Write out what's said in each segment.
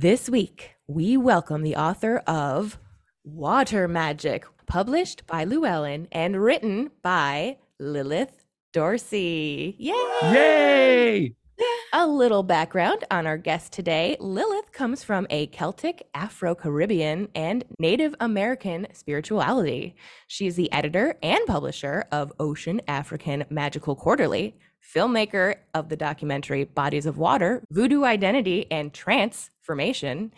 This week, we welcome the author of Water Magic, published by Llewellyn and written by Lilith Dorsey. Yay! Yay! A little background on our guest today. Lilith comes from a Celtic, Afro Caribbean, and Native American spirituality. She is the editor and publisher of Oshun African Magical Quarterly, filmmaker of the documentary Bodies of Water, Voodoo Identity, and Transformation,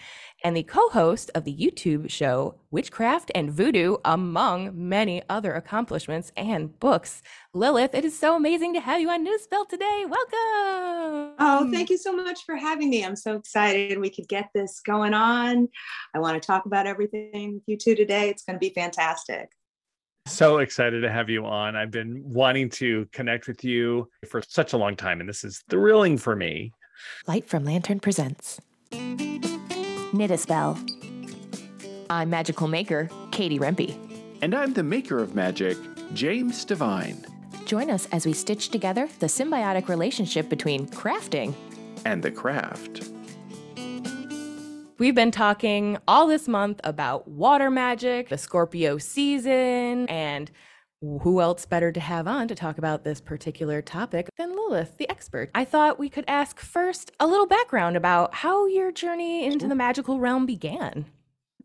and the co host of the YouTube show Witchcraft and Voodoo, among many other accomplishments and books. Lilith, it is so amazing to have you on Knit a Spell today. Welcome. Oh, thank you so much for having me. I'm so excited we could get this going on. I want to talk about everything with you two today. It's going to be fantastic. So excited to have you on. I've been wanting to connect with you for such a long time, and this is thrilling for me. Light from Lantern presents Knit a Spell. I'm magical maker Katie Rempe. And I'm the maker of magic, James Divine. Join us as we stitch together the symbiotic relationship between crafting And the craft. We've been talking all this month about water magic, the Scorpio season, and who else better to have on to talk about this particular topic than Lilith, the expert? I thought we could ask first a little background about how your journey into the magical realm began.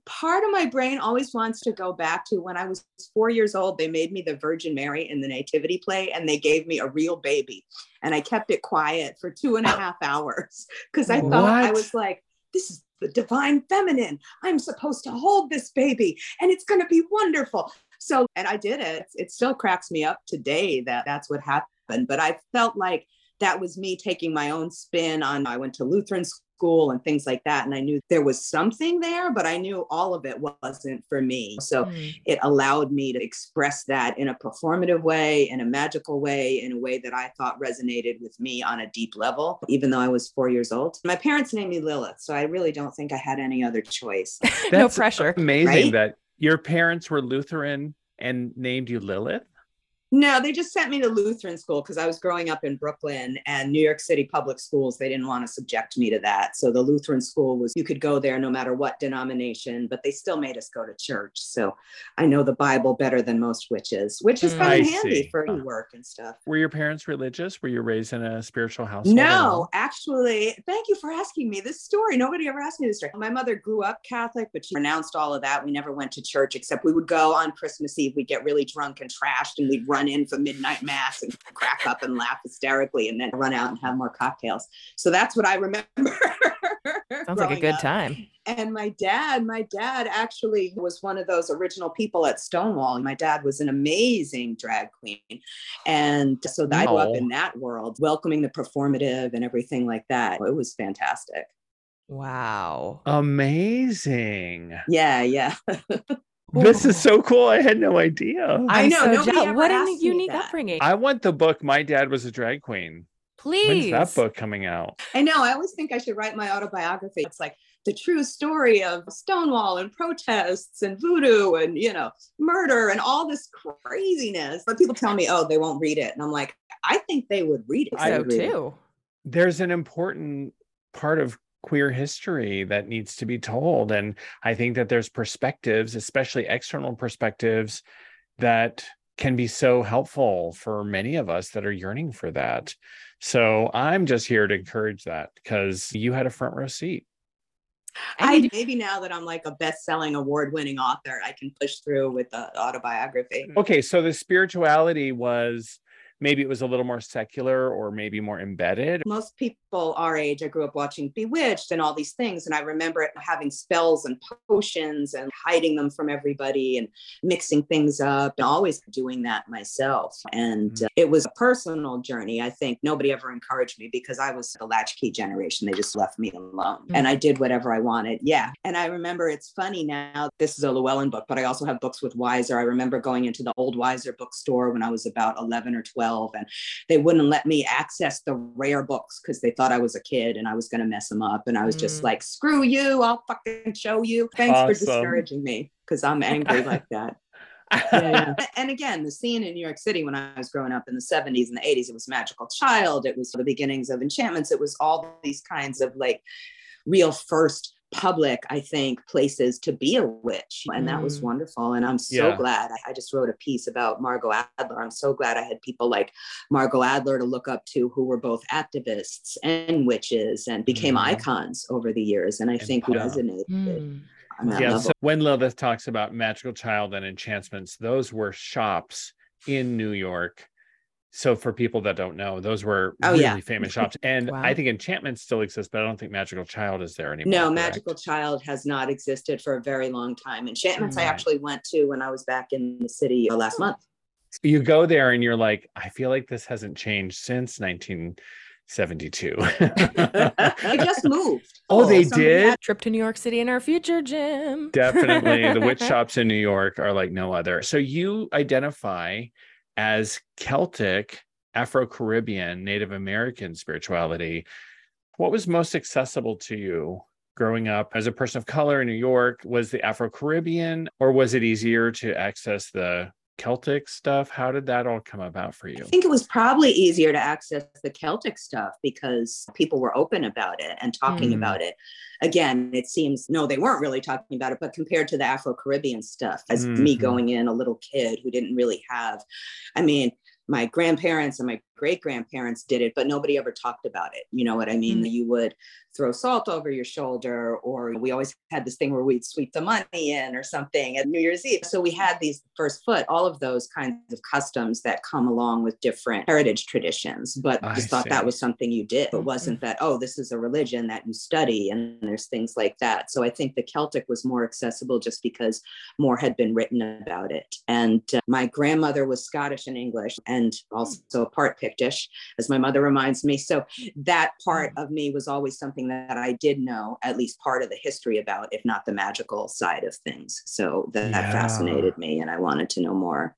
Part of my brain always wants to go back to when I was four years old. They made me the Virgin Mary in the Nativity play, and they gave me a real baby. And I kept it quiet for two and a half hours because I thought I was like, this is the divine feminine. I'm supposed to hold this baby, and it's going to be wonderful. So, and I did it. It still cracks me up today that that's what happened. But I felt like that was me taking my own spin on. I went to Lutheran school and things like that, and I knew there was something there, but I knew all of it wasn't for me. So Mm. it allowed me to express that in a performative way, in a magical way, in a way that I thought resonated with me on a deep level, even though I was four years old. My parents named me Lilith, so I really don't think I had any other choice. no pressure. Amazing Right? that your parents were Lutheran and named you Lilith. No, they just sent me to Lutheran school because I was growing up in Brooklyn and New York City public schools. They didn't want to subject me to that. So the Lutheran school was, you could go there no matter what denomination, but they still made us go to church. So I know the Bible better than most witches, which is Mm. kind of handy for work and stuff. Were your parents religious? Were you raised in a spiritual household? No, actually, thank you for asking me this story. Nobody ever asked me this story. My mother grew up Catholic, but she renounced all of that. We never went to church except we would go on Christmas Eve. We'd get really drunk and trashed, and we'd run in for midnight mass and crack up and laugh hysterically, and then run out and have more cocktails. So that's what I remember. Sounds like a good up. time. And my dad, my dad actually was one of those original people at Stonewall. My dad was an amazing drag queen. And so I grew up in that world, welcoming the performative and everything like that. It was fantastic. Wow. Amazing. Yeah, yeah. This is so cool. I had no idea. I know, so nobody jealous. ever What an asked me unique that. upbringing. I want the book. My dad was a drag queen. Please. When's that book coming out? I know. I always think I should write my autobiography. It's like the true story of Stonewall and protests and voodoo and, you know, murder and all this craziness. But people tell me, oh, they won't read it. And I'm like, I think they would read it. I So would read it. too. There's an important part of queer history that needs to be told. And I think that there's perspectives, especially external perspectives, that can be so helpful for many of us that are yearning for that. So I'm just here to encourage that because you had a front row seat. I maybe now that I'm like a best-selling award-winning author, I can push through with the autobiography. Okay, so the spirituality was maybe it was a little more secular or maybe more embedded. Most people our age, I grew up watching Bewitched and all these things, and I remember it having spells and potions and hiding them from everybody and mixing things up, and always doing that myself. And uh, it was a personal journey. I think nobody ever encouraged me because I was the latchkey generation. They just left me alone, and I did whatever I wanted. Yeah, and I remember it's funny now. This is a Llewellyn book, but I also have books with Wiser. I remember going into the old Wiser bookstore when I was about 11 or 12 and they wouldn't let me access the rare books because they thought I was a kid and I was going to mess them up. And I was just Mm. like, screw you, I'll fucking show you. Thanks for discouraging me because I'm angry like that. Yeah, yeah. And again, the scene in New York City when I was growing up in the 70s and the 80s, it was Magical Child, it was the beginnings of enchantments, it was all these kinds of like real first public, I think, places to be a witch. And that was Mm. wonderful. And I'm so Yeah. glad. I, just wrote a piece about Margot Adler. I'm so glad I had people like Margot Adler to look up to who were both activists and witches and became Mhm. icons over the years. And I And think pop. resonated Mm. yeah level. so when lilith talks about magical child and enchantments those were shops in new york so for people that don't know those were Oh, really yeah. famous shops and Wow. i think enchantment still exists but i don't think magical child is there anymore No, correct? Magical Child has not existed for a very long time. Enchantments I Mm. actually went to when I was back in the city uh, last month. you go there and you're like i feel like this hasn't changed since 1972 I just moved. Oh, they did? had- Trip to New York City in our future, Jim. Definitely. the witch shops in New York are like no other. So you identify as Celtic, Afro Caribbean, Native American spirituality. What was most accessible to you growing up as a person of color in New York? Was the Afro Caribbean, or was it easier to access the Celtic stuff? How did that all come about for you? I think it was probably easier to access the Celtic stuff because people were open about it and talking Mm. about it. Again, it seems no, they weren't really talking about it, but compared to the Afro Caribbean stuff, as me Mhm. going in a little kid who didn't really have, I mean, my grandparents and my great grandparents did it, but nobody ever talked about it. You know what I mean? Mm. You would throw salt over your shoulder, or we always had this thing where we'd sweep the money in or something at New Year's Eve. So we had these first foot, all of those kinds of customs that come along with different heritage traditions, but I just thought see. that was something you did. It Mhm. wasn't that, oh, this is a religion that you study and there's things like that. So I think the Celtic was more accessible just because more had been written about it. And uh, my grandmother was Scottish and English and also a part Pictish, as my mother reminds me. So that part mm. of me was always something that I did know at least part of the history about, if not the magical side of things. So that, that fascinated me and I wanted to know more.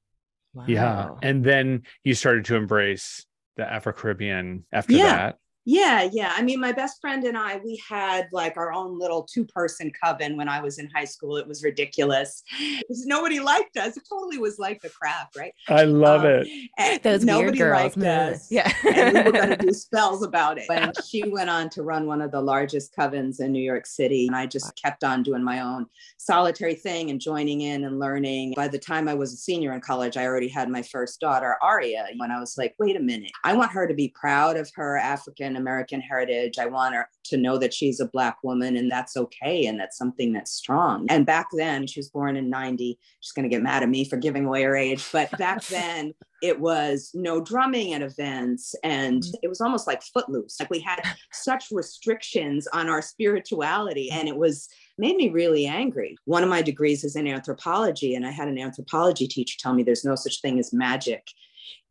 Yeah. And then you started to embrace the Afro Caribbean after Yeah. that. Yeah, yeah. I mean, my best friend and I, we had like our own little two person coven when I was in high school. It was ridiculous. 'Cause Nobody liked us. It totally was like the crap, right? I love Um, it. and Those weird nobody girls. liked man. us. Yeah. and we were going to do spells about it. And she went on to run one of the largest covens in New York City. And I just kept on doing my own solitary thing and joining in and learning. By the time I was a senior in college, I already had my first daughter, Aria. When I was like, wait a minute, I want her to be proud of her African American heritage. I want her to know that she's a Black woman and that's okay. And that's something that's strong. And back then, she was born in 90. She's going to get mad at me for giving away her age. But back then, it was no drumming at events and mm-hmm. it was almost like footloose like we had such restrictions on our spirituality and it was made me really angry one of my degrees is in anthropology and i had an anthropology teacher tell me there's no such thing as magic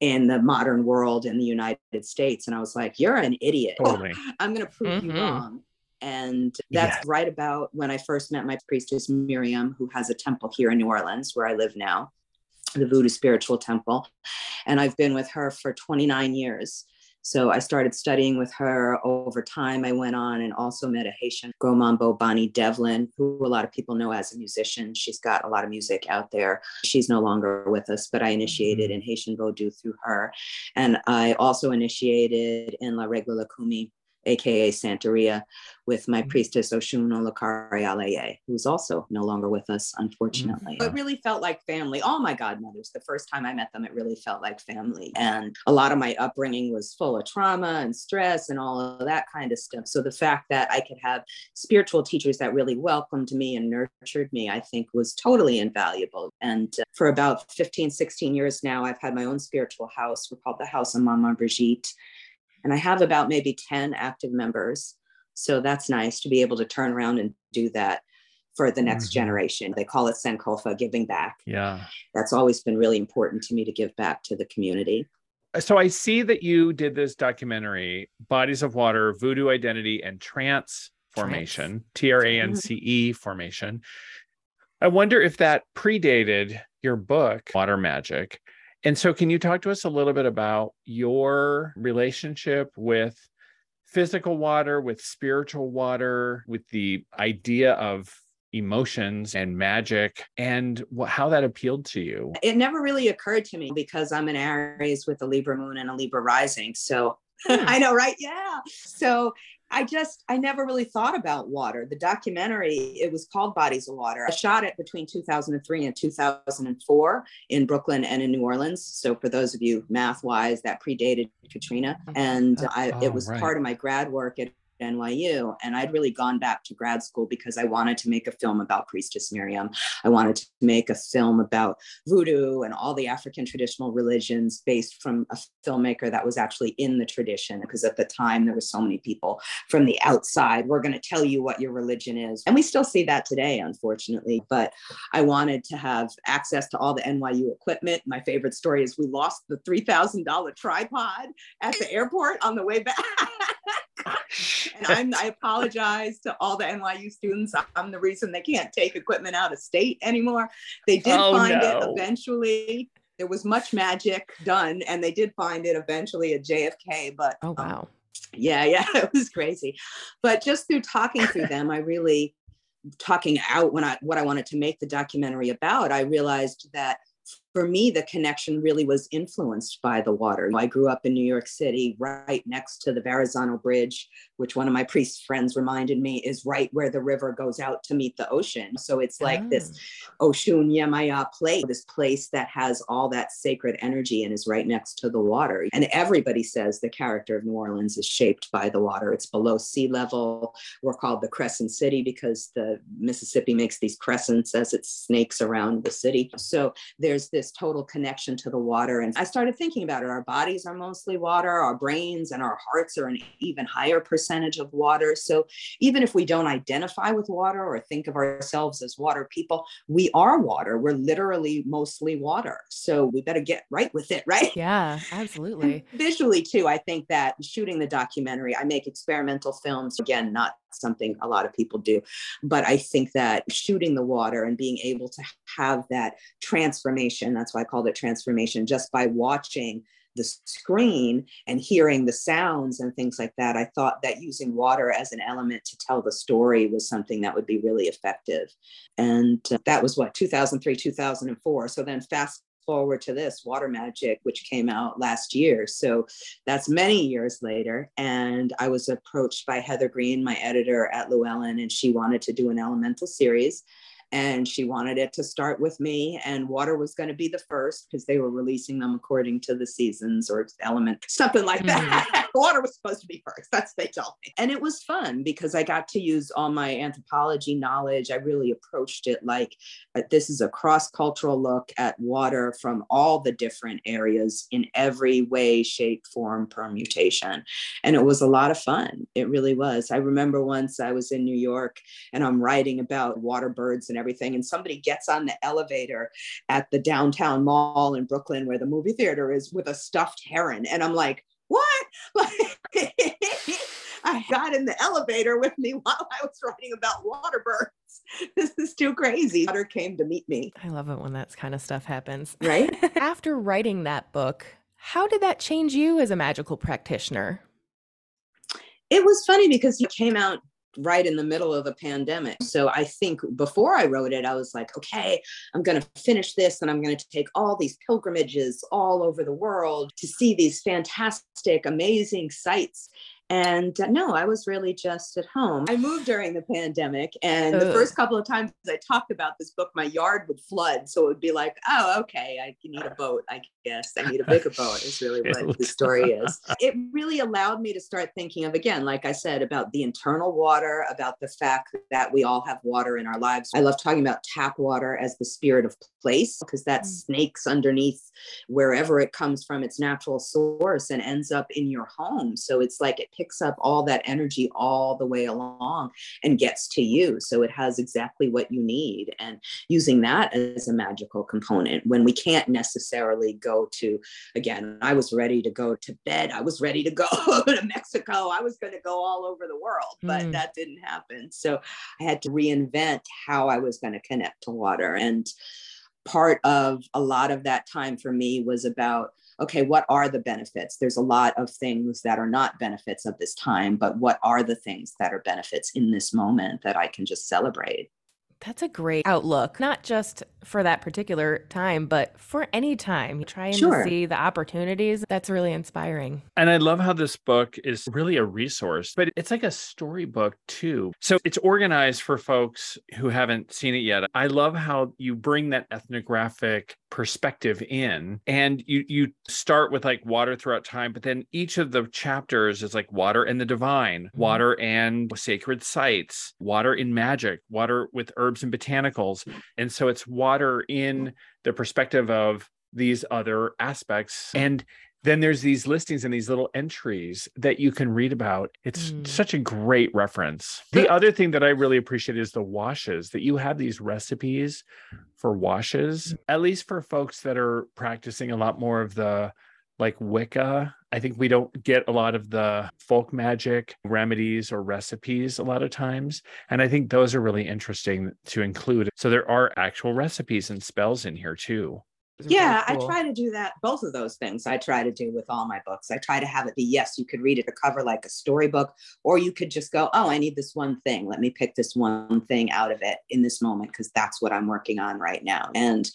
in the modern world in the united states and i was like you're an idiot Totally. i'm going to prove you Mhm. wrong and that's Yes. right about when i first met my priestess miriam who has a temple here in new orleans where i live now the Voodoo Spiritual Temple. And I've been with her for 29 years. So I started studying with her over time. I went on and also met a Haitian Gromambo Bonnie Devlin, who a lot of people know as a musician. She's got a lot of music out there. She's no longer with us, but I initiated mm-hmm. in Haitian Vodou through her. And I also initiated in La Regla Lucumi, aka Santeria, with my Mhm. priestess Oshun Olakari Alaye, who's also no longer with us, unfortunately. Mhm. It really felt like family. All my godmothers, the first time I met them, it really felt like family. And a lot of my upbringing was full of trauma and stress and all of that kind of stuff. So the fact that I could have spiritual teachers that really welcomed me and nurtured me, I think was totally invaluable. And uh, for about 15, 16 years now, I've had my own spiritual house. We're called the House of Mama Brigitte. And I have about maybe 10 active members. So that's nice to be able to turn around and do that for the next Mhm. generation. They call it Sankofa, giving back. Yeah. That's always been really important to me to give back to the community. So I see that you did this documentary, Bodies of Water, Voodoo Identity, and Trance Formation, T R A N C E formation. I wonder if that predated your book, Water Magic. And so, can you talk to us a little bit about your relationship with physical water, with spiritual water, with the idea of emotions and magic, and how that appealed to you? It never really occurred to me because I'm an Aries with a Libra moon and a Libra rising. So Hmm. I know, right? Yeah. So I just, I never really thought about water. The documentary, it was called Bodies of Water. I shot it between 2003 and 2004 in Brooklyn and in New Orleans. So for those of you math wise, that predated Katrina. Mm-hmm. And I, Oh, it was right. part of my grad work at NYU. And I'd really gone back to grad school because I wanted to make a film about Priestess Miriam. I wanted to make a film about voodoo and all the African traditional religions based from a filmmaker that was actually in the tradition. Because at the time, there were so many people from the outside. We're going to tell you what your religion is. And we still see that today, unfortunately. But I wanted to have access to all the NYU equipment. My favorite story is we lost the $3,000 tripod at the airport on the way back. and I'm, I apologize to all the NYU students. I'm the reason they can't take equipment out of state anymore. They did Oh, find no. it eventually. There was much magic done, and they did find it eventually at JFK. But Oh, um, wow. yeah, yeah, it was crazy. But just through talking through them, I really talking out when I what I wanted to make the documentary about, I realized that for me, the connection really was influenced by the water. I grew up in New York City, right next to the Verrazano Bridge, which one of my priest friends reminded me is right where the river goes out to meet the ocean. So it's like this ah. Oshun Yemaya place, this place that has all that sacred energy and is right next to the water. And everybody says the character of New Orleans is shaped by the water. It's below sea level. We're called the Crescent City because the Mississippi makes these crescents as it snakes around the city. So there's this total connection to the water. And I started thinking about it. Our bodies are mostly water, our brains and our hearts are an even higher percentage of water. So even if we don't identify with water or think of ourselves as water people, we are water. We're literally mostly water. So we better get right with it, right? Yeah, absolutely. Visually, too, I think that shooting the documentary, I make experimental films, again, not something a lot of people do, but I think that shooting the water and being able to have that transformation, that's why I called it transformation, just by watching the screen and hearing the sounds and things like that, I thought that using water as an element to tell the story was something that would be really effective. And uh, that was what, 2003, 2004. So then fast forward to this water magic which came out last year. So that's many years later. And i was approached by heather greene my editor at llewellyn and she wanted to do an elemental series and she wanted it to start with me and water was going to be the first because they were releasing them according to the seasons or element something like that. Water was supposed to be first that's what they told me. And it was fun because i got to use all my anthropology knowledge. I really approached it like uh, this is a cross-cultural look at water from all the different areas in every way shape form permutation. And it was a lot of fun it really was. I remember once i was in new york and i'm writing about water birds and everything and somebody gets on the elevator at the downtown mall in brooklyn where the movie theater is with a stuffed heron and i'm like what like I got in the elevator with me while I was writing about water birds. This is too crazy. Water came to meet me. I love it when that kind of stuff happens. Right? After writing that book, how did that change you as a magical practitioner? It was funny because you came out right in the middle of the pandemic. So I think before I wrote it, I was like, okay, I'm going to finish this and I'm going to take all these pilgrimages all over the world to see these fantastic, amazing sites. And uh, no, I was really just at home. I moved during the pandemic, and the first couple of times I talked about this book, my yard would flood. So it would be like, oh, okay, I need a boat, I guess. I need a bigger boat, is really what the story is. It really allowed me to start thinking of, again, like I said, about the internal water, about the fact that we all have water in our lives. I love talking about tap water as the spirit of place because that Mm. snakes underneath wherever it comes from its natural source and ends up in your home. So it's like it picks up all that energy all the way along and gets to you. So it has exactly what you need. And using that as a magical component when we can't necessarily go to, again, I was ready to go to bed. I was ready to go to Mexico. I was going to go all over the world, but Mm. that didn't happen. So I had to reinvent how I was going to connect to water. And part of a lot of that time for me was about okay what are the benefits? There's a lot of things that are not benefits of this time but what are the things that are benefits in this moment that i can just celebrate That's a great outlook, not just for that particular time, but for any time, trying Sure. to see the opportunities. That's really inspiring. And I love how this book is really a resource, but it's like a storybook too. So it's organized for folks who haven't seen it yet. I love how you bring that ethnographic perspective in and you you start with like water throughout time, but then each of the chapters is like water and the divine, mm-hmm. water and sacred sites, water in magic, water with herbs and botanicals. And so it's water in the perspective of these other aspects. And then there's these listings and these little entries that you can read about. It's Mm. such a great reference. The other thing that I really appreciate is the washes that you have these recipes for washes, at least for folks that are practicing a lot more of the like Wicca. I think we don't get a lot of the folk magic remedies or recipes a lot of times. And I think those are really interesting to include. So there are actual recipes and spells in here too. It's really Yeah, cool. I try to do that. Both of those things I try to do with all my books. I try to have it be yes, you could read it a cover like a storybook, or you could just go, oh, I need this one thing. Let me pick this one thing out of it in this moment because that's what I'm working on right now. And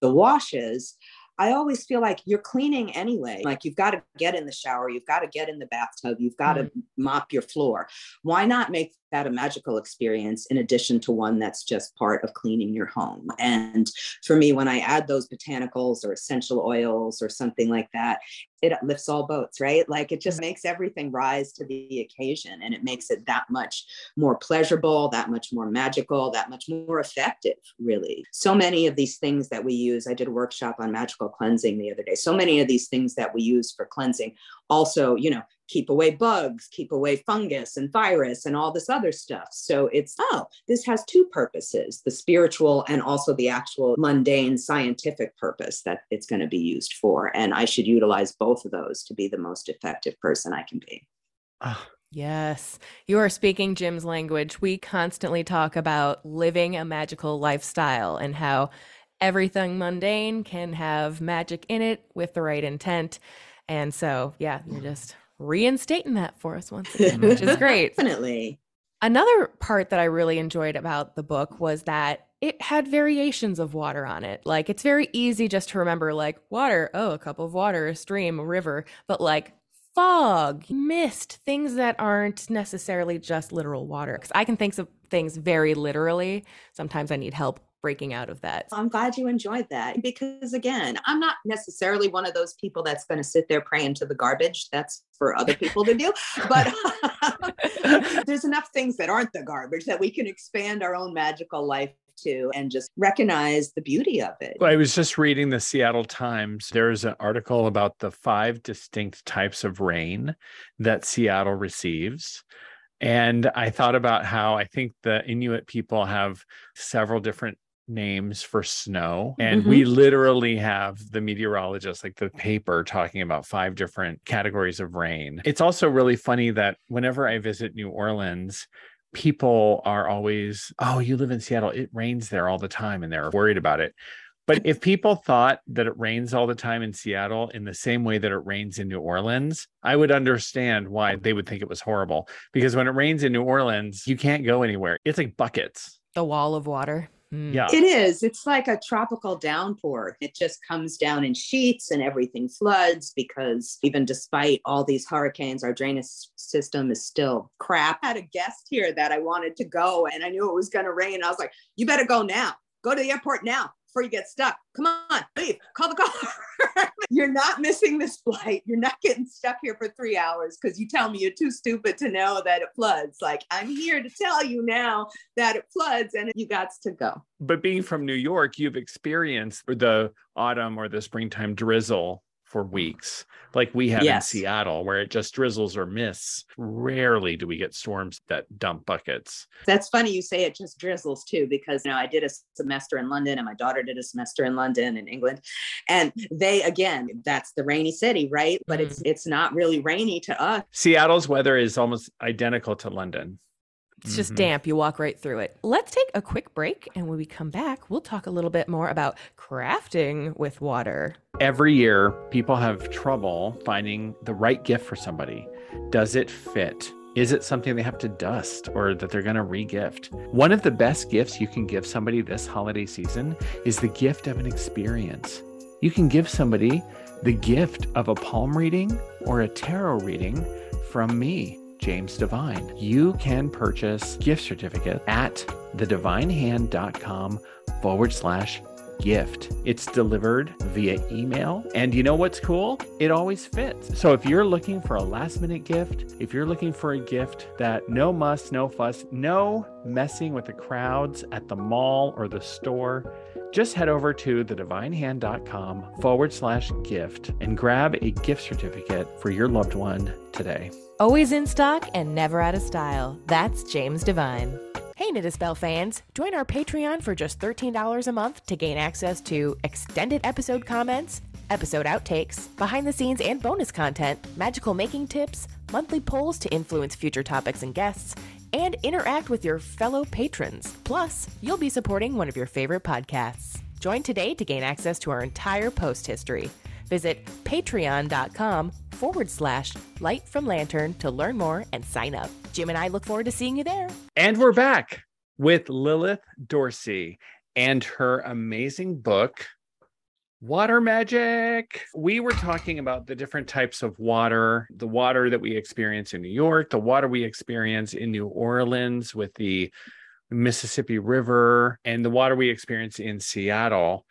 the washes, I always feel like you're cleaning anyway. Like you've got to get in the shower, you've got to get in the bathtub, you've got to mm-hmm. mop your floor. Why not make that a magical experience in addition to one that's just part of cleaning your home? And for me, when I add those botanicals or essential oils or something like that, it lifts all boats, right? Like it just makes everything rise to the occasion and it makes it that much more pleasurable, that much more magical, that much more effective, really. So many of these things that we use, I did a workshop on magical cleansing the other day. So many of these things that we use for cleansing also, you know, keep away bugs, keep away fungus and virus and all this other stuff. So it's, oh, this has two purposes the spiritual and also the actual mundane scientific purpose that it's going to be used for. And I should utilize both of those to be the most effective person I can be. Ah, Yes, you are speaking Jim's language. We constantly talk about living a magical lifestyle and how everything mundane can have magic in it with the right intent. And so, yeah, you're just reinstating that for us once again, which is great. Definitely. Another part that I really enjoyed about the book was that it had variations of water on it. Like it's very easy just to remember like water, oh, a cup of water, a stream, a river, but like fog, mist, things that aren't necessarily just literal water. Cuz I can think of things very literally. Sometimes I need help breaking out of that. I'm glad you enjoyed that because, again, I'm not necessarily one of those people that's going to sit there praying to the garbage. That's for other people to do. But there's enough things that aren't the garbage that we can expand our own magical life to and just recognize the beauty of it. I was just reading the Seattle Times. There's an article about the five distinct types of rain that Seattle receives. And I thought about how I think the Inuit people have several different names for snow. And we mm-hmm. literally have the meteorologist, like the paper, talking about five different categories of rain. It's also really funny that whenever I visit New Orleans, people are always, oh, you live in Seattle, it rains there all the time, and they're worried about it. But if people thought that it rains all the time in Seattle in the same way that it rains in New Orleans, I would understand why they would think it was horrible. Because when it rains in New Orleans, you can't go anywhere. It's like buckets. The wall of water. Mm. Yeah. It is. It's like a tropical downpour. It just comes down in sheets and everything floods because even despite all these hurricanes, our drainage system is still crap. I had a guest here that I wanted to go and I knew it was going to rain. I was like, you better go now. Go to the airport now before you get stuck. Come on, leave. Call the car. you're not missing this flight. You're not getting stuck here for three hours because you tell me you're too stupid to know that it floods. Like, I'm here to tell you now that it floods and you got to go. But being from New York, you've experienced the autumn or the springtime drizzle for weeks, like we have Yes. in Seattle, where it just drizzles or mists. Rarely do we get storms that dump buckets. That's funny you say it just drizzles too, because you know I did a semester in London and my daughter did a semester in London in England. And they again, that's the rainy city, right? But mm. it's it's not really rainy to us. Seattle's weather is almost identical to London. It's just Mhm. damp. You walk right through it. Let's take a quick break. And when we come back, we'll talk a little bit more about crafting with water. Every year, people have trouble finding the right gift for somebody. Does it fit? Is it something they have to dust or that they're going to regift? One of the best gifts you can give somebody this holiday season is the gift of an experience. You can give somebody the gift of a palm reading or a tarot reading from me, James Divine. You can purchase gift certificate at thedivinehand.com forward slash gift. It's delivered via email. And you know what's cool? It always fits. So if you're looking for a last minute gift, if you're looking for a gift that no muss, no fuss, no messing with the crowds at the mall or the store, just head over to thedivinehand.com forward slash gift and grab a gift certificate for your loved one today. Always in stock and never out of style. That's James Divine. Hey, Knit a Spell fans! Join our Patreon for just $13 a month to gain access to extended episode comments, episode outtakes, behind the scenes and bonus content, magical making tips, monthly polls to influence future topics and guests, and interact with your fellow patrons. Plus, you'll be supporting one of your favorite podcasts. Join today to gain access to our entire post history. Visit patreon.com forward slash light from lantern to learn more and sign up. Jim and I look forward to seeing you there. And we're back with Lilith Dorsey and her amazing book, Water Magic. We were talking about the different types of water, the water that we experience in New York, the water we experience in New Orleans with the Mississippi River, and the water we experience in Seattle.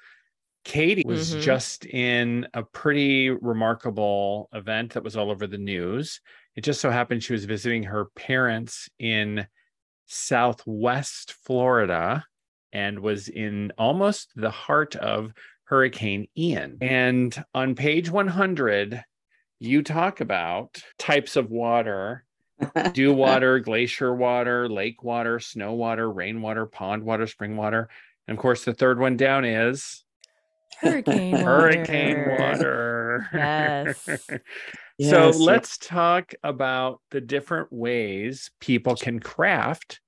Katie was Mhm. just in a pretty remarkable event that was all over the news. It just so happened she was visiting her parents in Southwest Florida and was in almost the heart of Hurricane Ian. And on page 100, you talk about types of water dew water, glacier water, lake water, snow water, rainwater, pond water, spring water. And of course, the third one down is Hurricane water. hurricane water. Yes. So Yes. let's talk about the different ways people can craft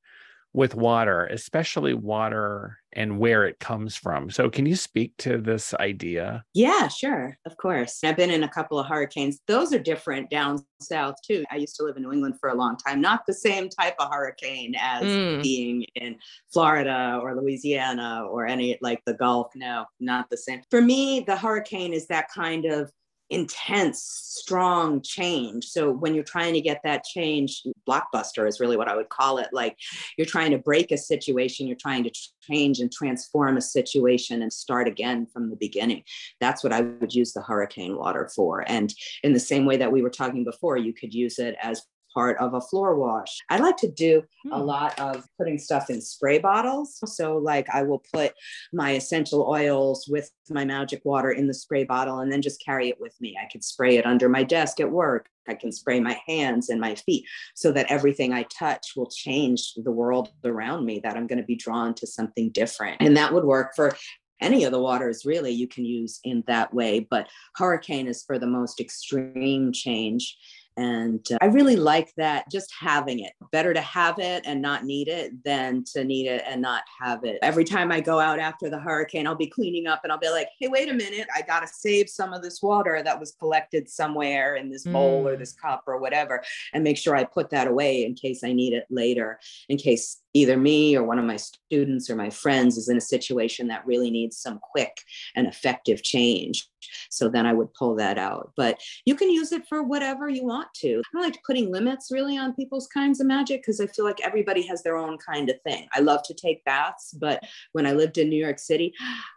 with water, especially water and where it comes from. So, can you speak to this idea? Yeah, sure. Of course. I've been in a couple of hurricanes. Those are different down south too. I used to live in New England for a long time. Not the same type of hurricane as Mm. being in Florida or Louisiana or any like the Gulf. No, not the same. For me, the hurricane is that kind of intense, strong change. So when you're trying to get that change, blockbuster is really what I would call it. Like you're trying to break a situation, you're trying to change and transform a situation and start again from the beginning. That's what I would use the hurricane water for. And in the same way that we were talking before, you could use it as part of a floor wash. I like to do a Hmm. lot of putting stuff in spray bottles. So, like, I will put my essential oils with my magic water in the spray bottle and then just carry it with me. I can spray it under my desk at work. I can spray my hands and my feet so that everything I touch will change the world around me, that I'm going to be drawn to something different. And that would work for any of the waters, really, you can use in that way. But hurricane is for the most extreme change. And uh, I really like that just having it. Better to have it and not need it than to need it and not have it. Every time I go out after the hurricane, I'll be cleaning up and I'll be like, hey, wait a minute. I got to save some of this water that was collected somewhere in this bowl or Mm. this cup or whatever and make sure I put that away in case I need it later, in case either me or one of my students or my friends is in a situation that really needs some quick and effective change. So then I would pull that out. But you can use it for whatever you want to. I like putting limits really on people's kinds of magic because I feel like everybody has their own kind of thing. I love to take baths, but when I lived in New York City,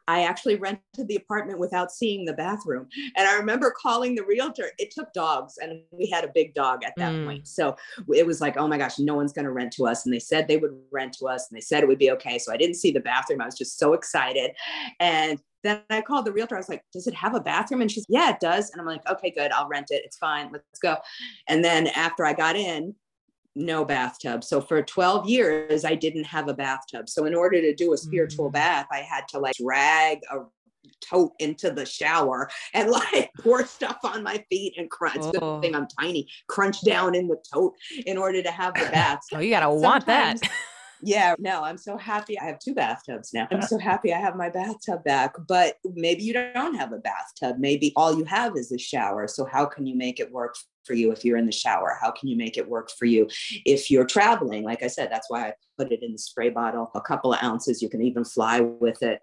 I actually rented the apartment without seeing the bathroom. And I remember calling the realtor. It took dogs, and we had a big dog at that Mm. point. So it was like, oh my gosh, no one's going to rent to us. And they said they would rent to us, and they said it would be okay. So I didn't see the bathroom. I was just so excited. And then I called the realtor. I was like, does it have a bathroom? And she's, yeah, it does. And I'm like, okay, good. I'll rent it. It's fine. Let's go. And then after I got in, no bathtub. So for 12 years, I didn't have a bathtub. So in order to do a spiritual Mm. bath, I had to like drag a tote into the shower and like pour stuff on my feet and crunch. Oh. Thing I'm tiny. Crunch down in the tote in order to have the bath. Oh, you gotta want that. Yeah, no, I'm so happy. I have two bathtubs now. I'm so happy I have my bathtub back. But maybe you don't have a bathtub. Maybe all you have is a shower. So, how can you make it work for you if you're in the shower? How can you make it work for you if you're traveling? Like I said, that's why I put it in the spray bottle, a couple of ounces. You can even fly with it.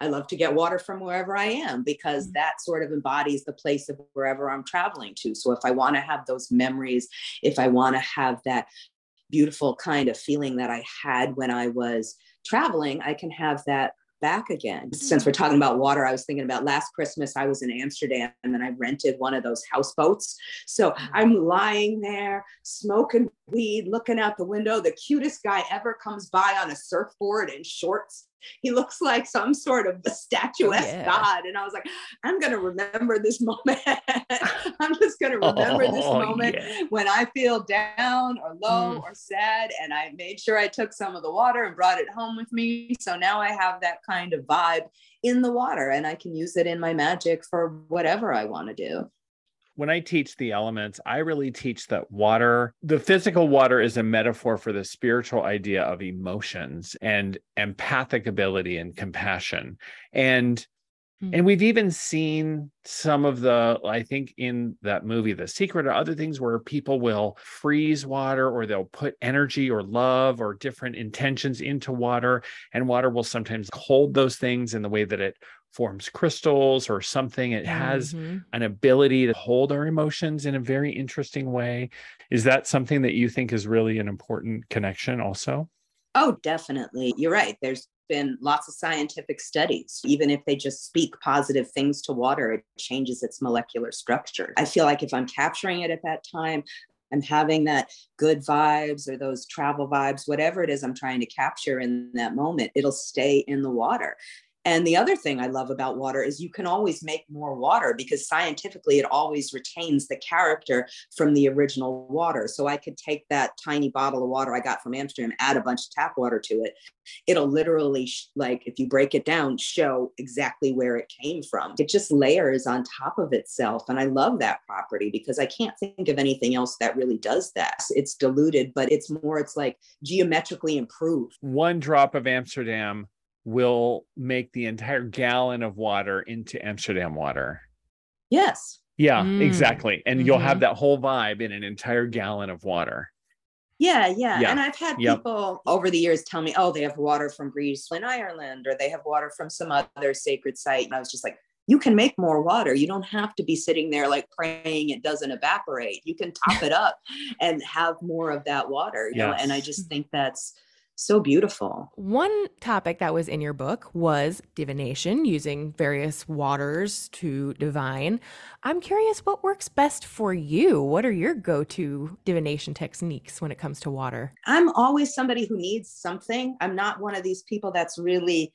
I love to get water from wherever I am because mm-hmm. that sort of embodies the place of wherever I'm traveling to. So if I want to have those memories, if I want to have that beautiful kind of feeling that I had when I was traveling, I can have that back again. Since we're talking about water, I was thinking about last Christmas, I was in Amsterdam and then I rented one of those houseboats. So mm-hmm. I'm lying there smoking weed, looking out the window. The cutest guy ever comes by on a surfboard and shorts he looks like some sort of statuesque oh, yeah. god and i was like i'm going to remember this moment i'm just going to remember oh, this moment yeah. when i feel down or low mm. or sad and i made sure i took some of the water and brought it home with me so now i have that kind of vibe in the water and i can use it in my magic for whatever i want to do when I teach the elements, I really teach that water, the physical water is a metaphor for the spiritual idea of emotions and empathic ability and compassion. And mm-hmm. and we've even seen some of the I think in that movie The Secret or other things where people will freeze water or they'll put energy or love or different intentions into water and water will sometimes hold those things in the way that it forms crystals or something. It has mm-hmm. an ability to hold our emotions in a very interesting way. Is that something that you think is really an important connection also? Oh, definitely. You're right. There's been lots of scientific studies. Even if they just speak positive things to water, it changes its molecular structure. I feel like if I'm capturing it at that time, I'm having that good vibes or those travel vibes, whatever it is I'm trying to capture in that moment, it'll stay in the water. And the other thing I love about water is you can always make more water because scientifically it always retains the character from the original water. So I could take that tiny bottle of water I got from Amsterdam, add a bunch of tap water to it. It'll literally, like, if you break it down, show exactly where it came from. It just layers on top of itself. And I love that property because I can't think of anything else that really does that. It's diluted, but it's more, it's like geometrically improved. One drop of Amsterdam will make the entire gallon of water into Amsterdam water. Yes. Yeah, mm. exactly. And mm-hmm. you'll have mm-hmm. that whole vibe in an entire gallon of water. Yeah, yeah, yeah. And I've had yep. people over the years tell me, oh, they have water from Greece and Ireland, or they have water from some other sacred site. And I was just like, you can make more water. You don't have to be sitting there like praying it doesn't evaporate. You can top it up and have more of that water. You yes. know, and I just think that's so beautiful. One topic that was in your book was divination, using various waters to divine. I'm curious what works best for you. What are your go to divination techniques when it comes to water? I'm always somebody who needs something. I'm not one of these people that's really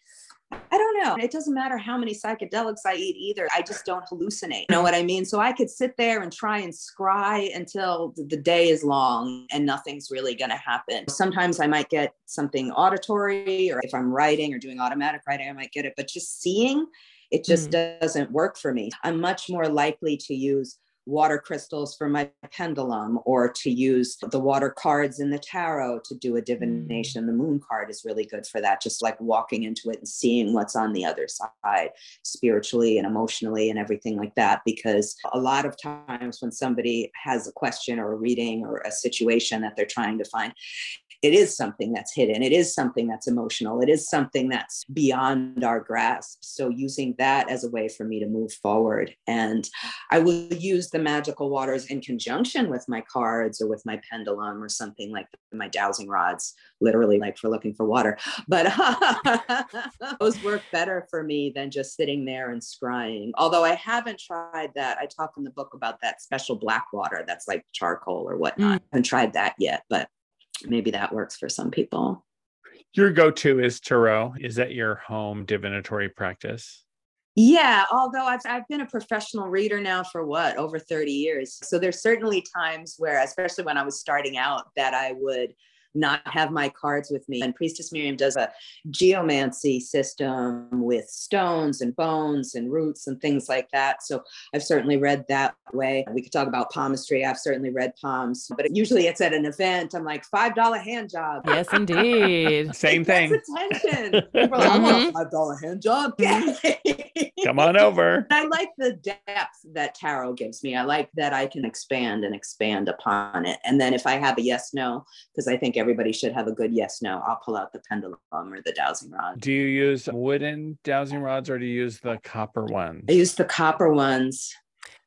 I don't know. It doesn't matter how many psychedelics I eat either. I just don't hallucinate. You know what I mean? So I could sit there and try and scry until the day is long and nothing's really going to happen. Sometimes I might get something auditory, or if I'm writing or doing automatic writing, I might get it. But just seeing, it just mm. doesn't work for me. I'm much more likely to use water crystals for my pendulum or to use the water cards in the tarot to do a divination. Mm. The moon card is really good for that, just like walking into it and seeing what's on the other side spiritually and emotionally and everything like that. Because a lot of times when somebody has a question or a reading or a situation that they're trying to find, it is something that's hidden. It is something that's emotional. It is something that's beyond our grasp. So, using that as a way for me to move forward. And I will use the magical waters in conjunction with my cards or with my pendulum or something like my dowsing rods, literally, like for looking for water. But those work better for me than just sitting there and scrying. Although I haven't tried that. I talk in the book about that special black water that's like charcoal or whatnot. Mm. I haven't tried that yet, but maybe that works for some people. Your go to is Tarot. Is that your home divinatory practice? Yeah, although I've, I've been a professional reader now for what, over 30 years. So there's certainly times where, especially when I was starting out, that I would not have my cards with me. And Priestess Miriam does a geomancy system with stones and bones and roots and things like that. So I've certainly read that way. We could talk about palmistry. I've certainly read palms, but usually it's at an event. I'm like, $5 hand job. Yes, indeed. Same thing. attention. People are like, I want a $5 hand job. Mm-hmm. Come on over. I like the depth that tarot gives me. I like that I can expand and expand upon it. And then if I have a yes no, because I think everybody should have a good yes no, I'll pull out the pendulum or the dowsing rod. Do you use wooden dowsing rods or do you use the copper ones? I use the copper ones.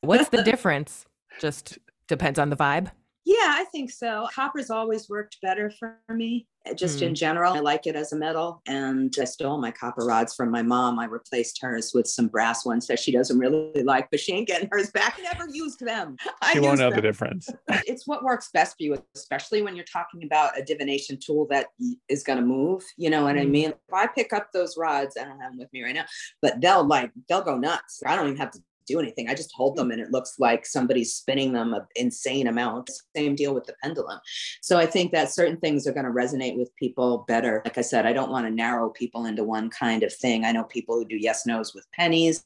What's the difference? Just depends on the vibe. Yeah, I think so. Copper's always worked better for me, uh, just in general. I like it as a metal. And I stole my copper rods from my mom. I replaced hers with some brass ones that she doesn't really like, but she ain't getting hers back. Never used them. I She won't know the difference. it's what works best for you, especially when you're talking about a divination tool that is going to move. You know what I Mm. mean? If I pick up those rods, I don't have them with me right now, but they'll like, they'll go nuts. I don't even have to do anything. I just hold them and it looks like somebody's spinning them an insane amount. Same deal with the pendulum. So I think that certain things are going to resonate with people better. Like I said, I don't want to narrow people into one kind of thing. I know people who do yes nos with pennies.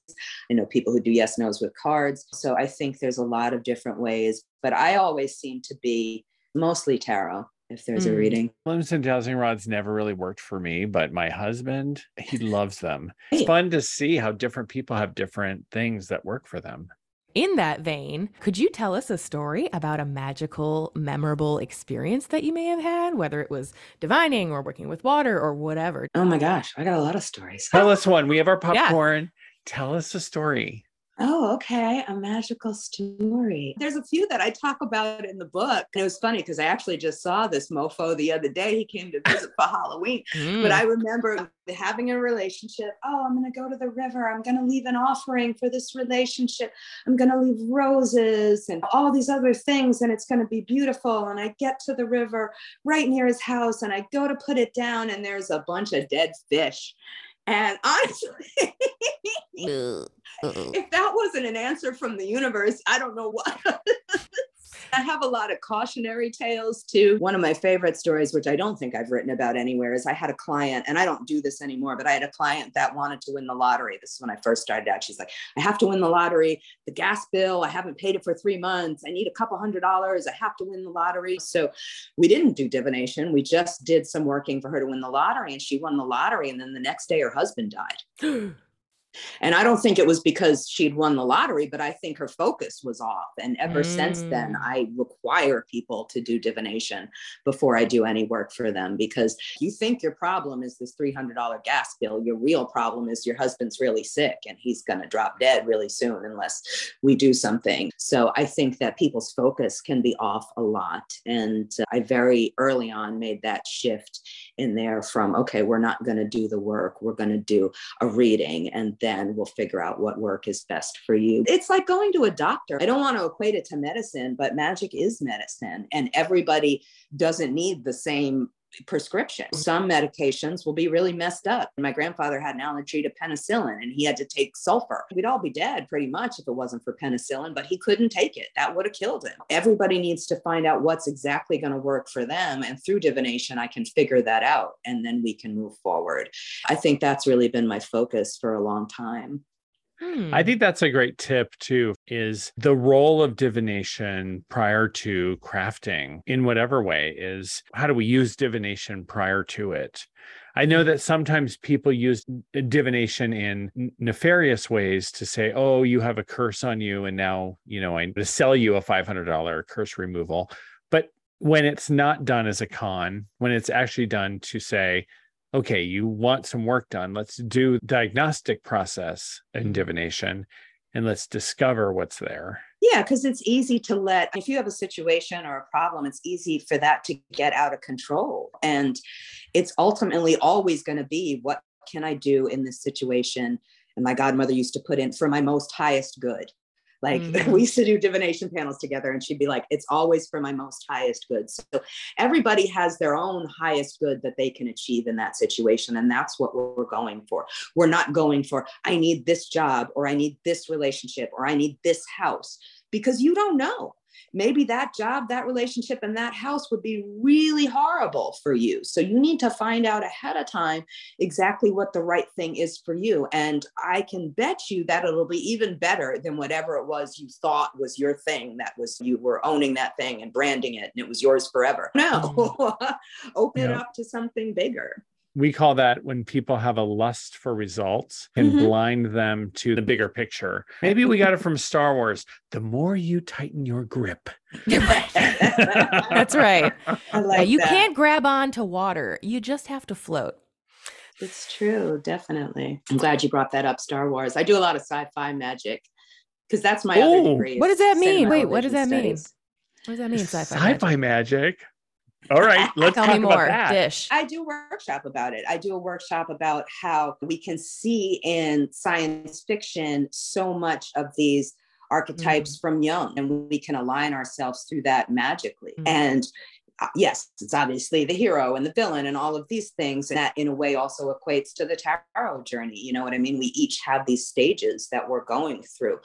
I know people who do yes nos with cards. So I think there's a lot of different ways, but I always seem to be mostly tarot if there's a Mm. reading. Limbs and dowsing rods never really worked for me, but my husband, he loves them. It's fun to see how different people have different things that work for them. In that vein, could you tell us a story about a magical, memorable experience that you may have had, whether it was divining or working with water or whatever? Oh my gosh, I got a lot of stories. Tell us one. We have our Yeah. popcorn. Tell us a story. Oh, okay. A magical story. There's a few that I talk about in the book. And it was funny because I actually just saw this mofo the other day. He came to visit for Halloween. But Mm. I remember having a relationship. Oh, I'm going to go to the river. I'm going to leave an offering for this relationship. I'm going to leave roses and all these other things, and it's going to be beautiful. And I get to the river right near his house, and I go to put it down, and there's a bunch of dead fish. And honestly, uh-uh. if that wasn't an answer from the universe, I don't know what. I have a lot of cautionary tales too. One of my favorite stories, which I don't think I've written about anywhere, is I had a client, and I don't do this anymore, but I had a client that wanted to win the lottery. This is when I first started out. She's like, I have to win the lottery. The gas bill, I haven't paid it for three months. I need a couple hundred dollars. I have to win the lottery. So we didn't do divination. We just did some working for her to win the lottery, and she won the lottery. And then the next day, her husband died. And I don't think it was because she'd won the lottery, but I think her focus was off. And ever since then, Mm. I require people to do divination before I do any work for them because you think your problem is this $300 gas bill. Your real problem is your husband's really sick and he's going to drop dead really soon unless we do something. So I think that people's focus can be off a lot. And uh, I very early on made that shift in there from, okay, we're not going to do the work, we're going to do a reading and then we'll figure out what work is best for you. It's like going to a doctor. I don't want to equate it to medicine, but magic is medicine and everybody doesn't need the same prescription. Some medications will be really messed up. My grandfather had an allergy to penicillin and he had to take sulfur. We'd all be dead pretty much if it wasn't for penicillin, but he couldn't take it. That would have killed him. Everybody needs to find out what's exactly going to work for them. And through divination, I can figure that out and then we can move forward. I think that's really been my focus for a long time. Hmm. I think that's a great tip too is the role of divination prior to crafting in whatever way is how do we use divination prior to it? I know that sometimes people use divination in nefarious ways to say, "Oh, you have a curse on you and now, you know, I'm to sell you a $500 curse removal." But when it's not done as a con, when it's actually done to say, okay, you want some work done. Let's do diagnostic process in divination and let's discover what's there. Yeah, because it's easy to let, if you have a situation or a problem, it's easy for that to get out of control. And it's ultimately always going to be what can I do in this situation? And my godmother used to put in for my most highest good. Like Mhm. we used to do divination panels together, and she'd be like, it's always for my most highest good. So everybody has their own highest good that they can achieve in that situation. And that's what we're going for. We're not going for, I need this job, or I need this relationship, or I need this house, because you don't know. Maybe that job, that relationship, and that house would be really horrible for you. So you need to find out ahead of time exactly what the right thing is for you. And I can bet you that it'll be even better than whatever it was you thought was your thing. That was you were owning that thing and branding it and it was yours forever. No, mm. open it up to something bigger we call that when people have a lust for results and mm-hmm. blind them to the bigger picture. Maybe we got it from Star Wars. The more you tighten your grip. That's right. Like you that. can't grab on to water. You just have to float. It's true, definitely. I'm glad you brought that up, Star Wars. I do a lot of sci-fi magic because that's my Ooh, other degree. What does that mean? Wait, what does that studies. mean? What does that mean? Sci-fi, sci-fi magic? magic. All right, let's tell me more. That. Dish. I do a workshop about it. I do a workshop about how we can see in science fiction so much of these archetypes mm. from Jung, and we can align ourselves through that magically. Mm. And uh, yes, it's obviously the hero and the villain and all of these things. And that, in a way, also equates to the tarot journey. You know what I mean? We each have these stages that we're going through.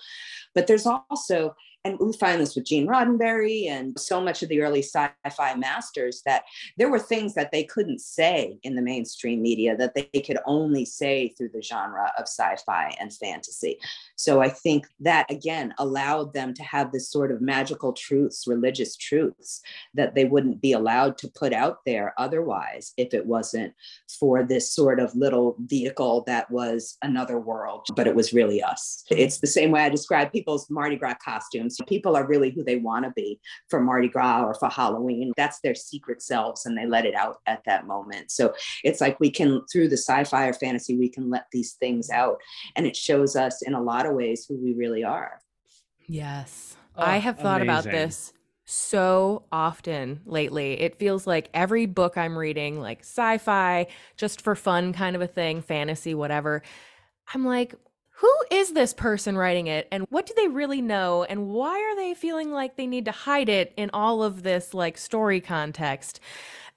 But there's also and we find this with Gene Roddenberry and so much of the early sci-fi masters that there were things that they couldn't say in the mainstream media that they could only say through the genre of sci-fi and fantasy. So I think that again allowed them to have this sort of magical truths, religious truths that they wouldn't be allowed to put out there otherwise if it wasn't for this sort of little vehicle that was another world, but it was really us. It's the same way I describe people's Mardi Gras costumes People are really who they want to be for Mardi Gras or for Halloween. That's their secret selves and they let it out at that moment. So it's like we can, through the sci fi or fantasy, we can let these things out. And it shows us in a lot of ways who we really are. Yes. Oh, I have thought amazing. about this so often lately. It feels like every book I'm reading, like sci fi, just for fun kind of a thing, fantasy, whatever. I'm like, who is this person writing it and what do they really know and why are they feeling like they need to hide it in all of this like story context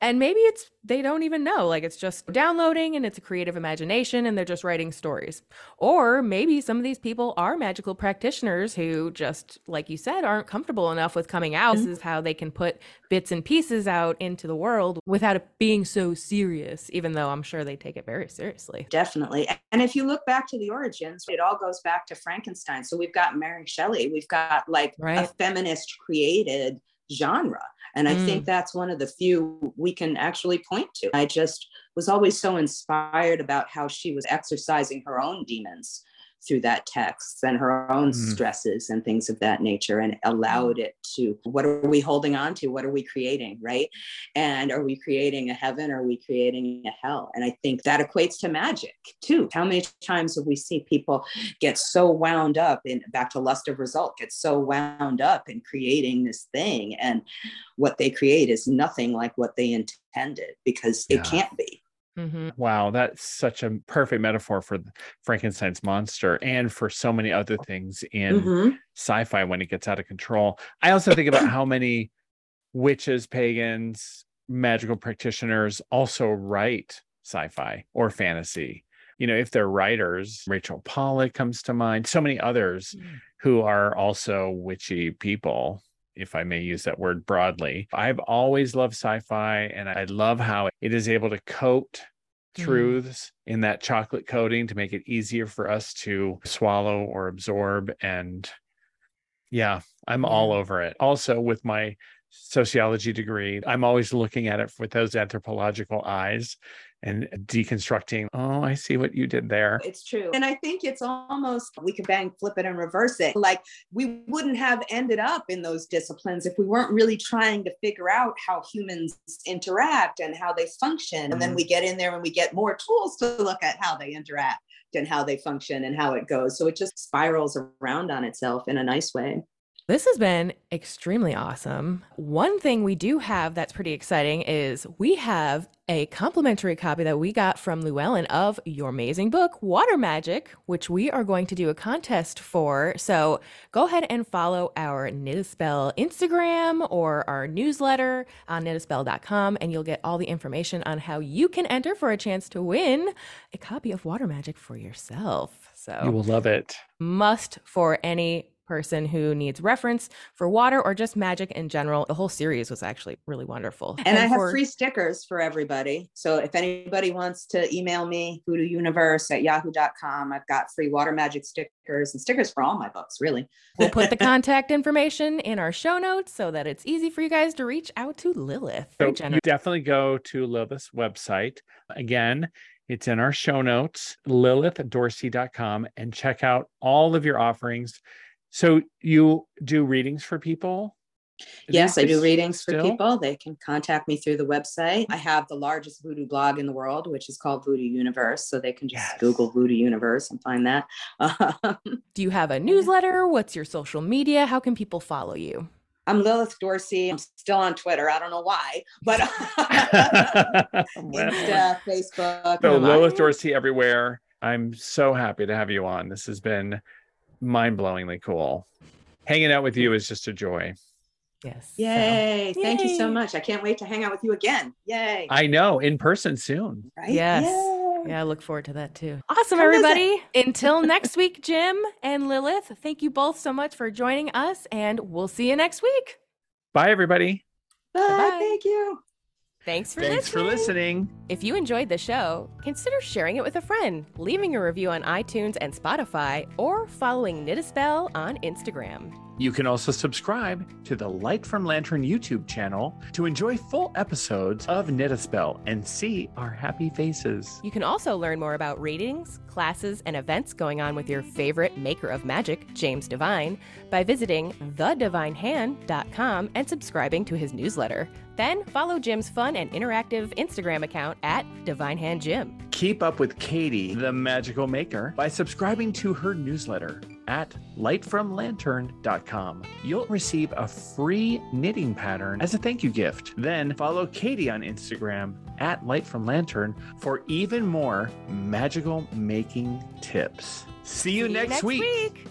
and maybe it's they don't even know. Like it's just downloading and it's a creative imagination and they're just writing stories. Or maybe some of these people are magical practitioners who just, like you said, aren't comfortable enough with coming out. Mm-hmm. This is how they can put bits and pieces out into the world without it being so serious, even though I'm sure they take it very seriously. Definitely. And if you look back to the origins, it all goes back to Frankenstein. So we've got Mary Shelley, we've got like right. a feminist created genre. And I mm. think that's one of the few we can actually point to. I just was always so inspired about how she was exercising her own demons through that text and her own mm stresses and things of that nature and allowed mm. it to what are we holding on to? What are we creating right? And are we creating a heaven? Are we creating a hell? And i think that equates to magic too. How many times have we seen people get so wound up in back to lust of result get so wound up in creating this thing and what they create is nothing like what they intended because yeah. it can't be Mm-hmm. Wow, that's such a perfect metaphor for Frankenstein's monster and for so many other things in mm-hmm. sci-fi when it gets out of control. I also think about how many witches, pagans, magical practitioners also write sci-fi or fantasy. You know, if they're writers, Rachel Pollack comes to mind, so many others mm-hmm. who are also witchy people if I may use that word broadly. I've always loved sci fi and I love how it is able to coat mm. truths mm. in that chocolate coating to make it easier for us to swallow or absorb. And yeah, I'm yeah. all over it. Also, with my sociology degree, I'm always looking at it with those anthropological eyes and deconstructing oh i see what you did there it's true and i think it's almost we could bang flip it and reverse it like we wouldn't have ended up in those disciplines if we weren't really trying to figure out how humans interact and how they function and then mm-hmm. we get in there and we get more tools to look at how they interact and how they function and how it goes so it just spirals around on itself in a nice way this has been extremely awesome. One thing we do have that's pretty exciting is we have a complimentary copy that we got from Llewellyn of your amazing book, Water Magic, which we are going to do a contest for. So go ahead and follow our Knit a Spell Instagram or our newsletter on knitaspell.com, and you'll get all the information on how you can enter for a chance to win a copy of Water Magic for yourself. So you will love it. Must for any person who needs reference for water or just magic in general. The whole series was actually really wonderful. And, I have free stickers for everybody. So if anybody wants to email me, voodoo universe at yahoo.com, I've got free water magic stickers and stickers for all my books, really. We'll put the contact information in our show notes so that it's easy for you guys to reach out to Lilith. So generous. you definitely go to Lilith's website. Again, it's in our show notes, lilithdorsey.com, and check out all of your offerings. So you do readings for people? Yes, I do These readings for people. They can contact me through the website. I have the largest voodoo blog in the world, which is called Voodoo Universe. So they can just Yes. Google Voodoo Universe and find that. Do you have a newsletter? What's your social media? How can people follow you? I'm Lilith Dorsey. I'm still on Twitter. I don't know why, but Well, Insta, Facebook. so Am I? Lilith Dorsey everywhere. I'm so happy to have you on. This has been mind-blowingly cool. Hanging out with you is just a joy. Yes. so- Yay. Thank you so much. I can't wait to hang out with you again. Yay. I know in person soon. right? Yes. Yay. Yeah, I look forward to that too. Awesome, Come visit. everybody. Until next week, Jim and Lilith, thank you both so much for joining us, and we'll see you next week. Bye, everybody. Bye. Bye-bye. Thank you. Thanks for Thanks for listening. If you enjoyed the show, consider sharing it with a friend, leaving a review on iTunes and Spotify, or following Knit a Spell on Instagram. You can also subscribe to the Light from Lantern YouTube channel to enjoy full episodes of Knit a Spell and see our happy faces. You can also learn more about readings, classes, and events going on with your favorite maker of magic, James Divine, by visiting thedivinehand.com and subscribing to his newsletter. Then follow Jim's fun and interactive Instagram account at DivineHandJim. Keep up with Katie, the magical maker, by subscribing to her newsletter at lightfromlantern.com. You'll receive a free knitting pattern as a thank you gift. Then follow Katie on Instagram at lightfromlantern for even more magical making tips. See you, See next, week. week.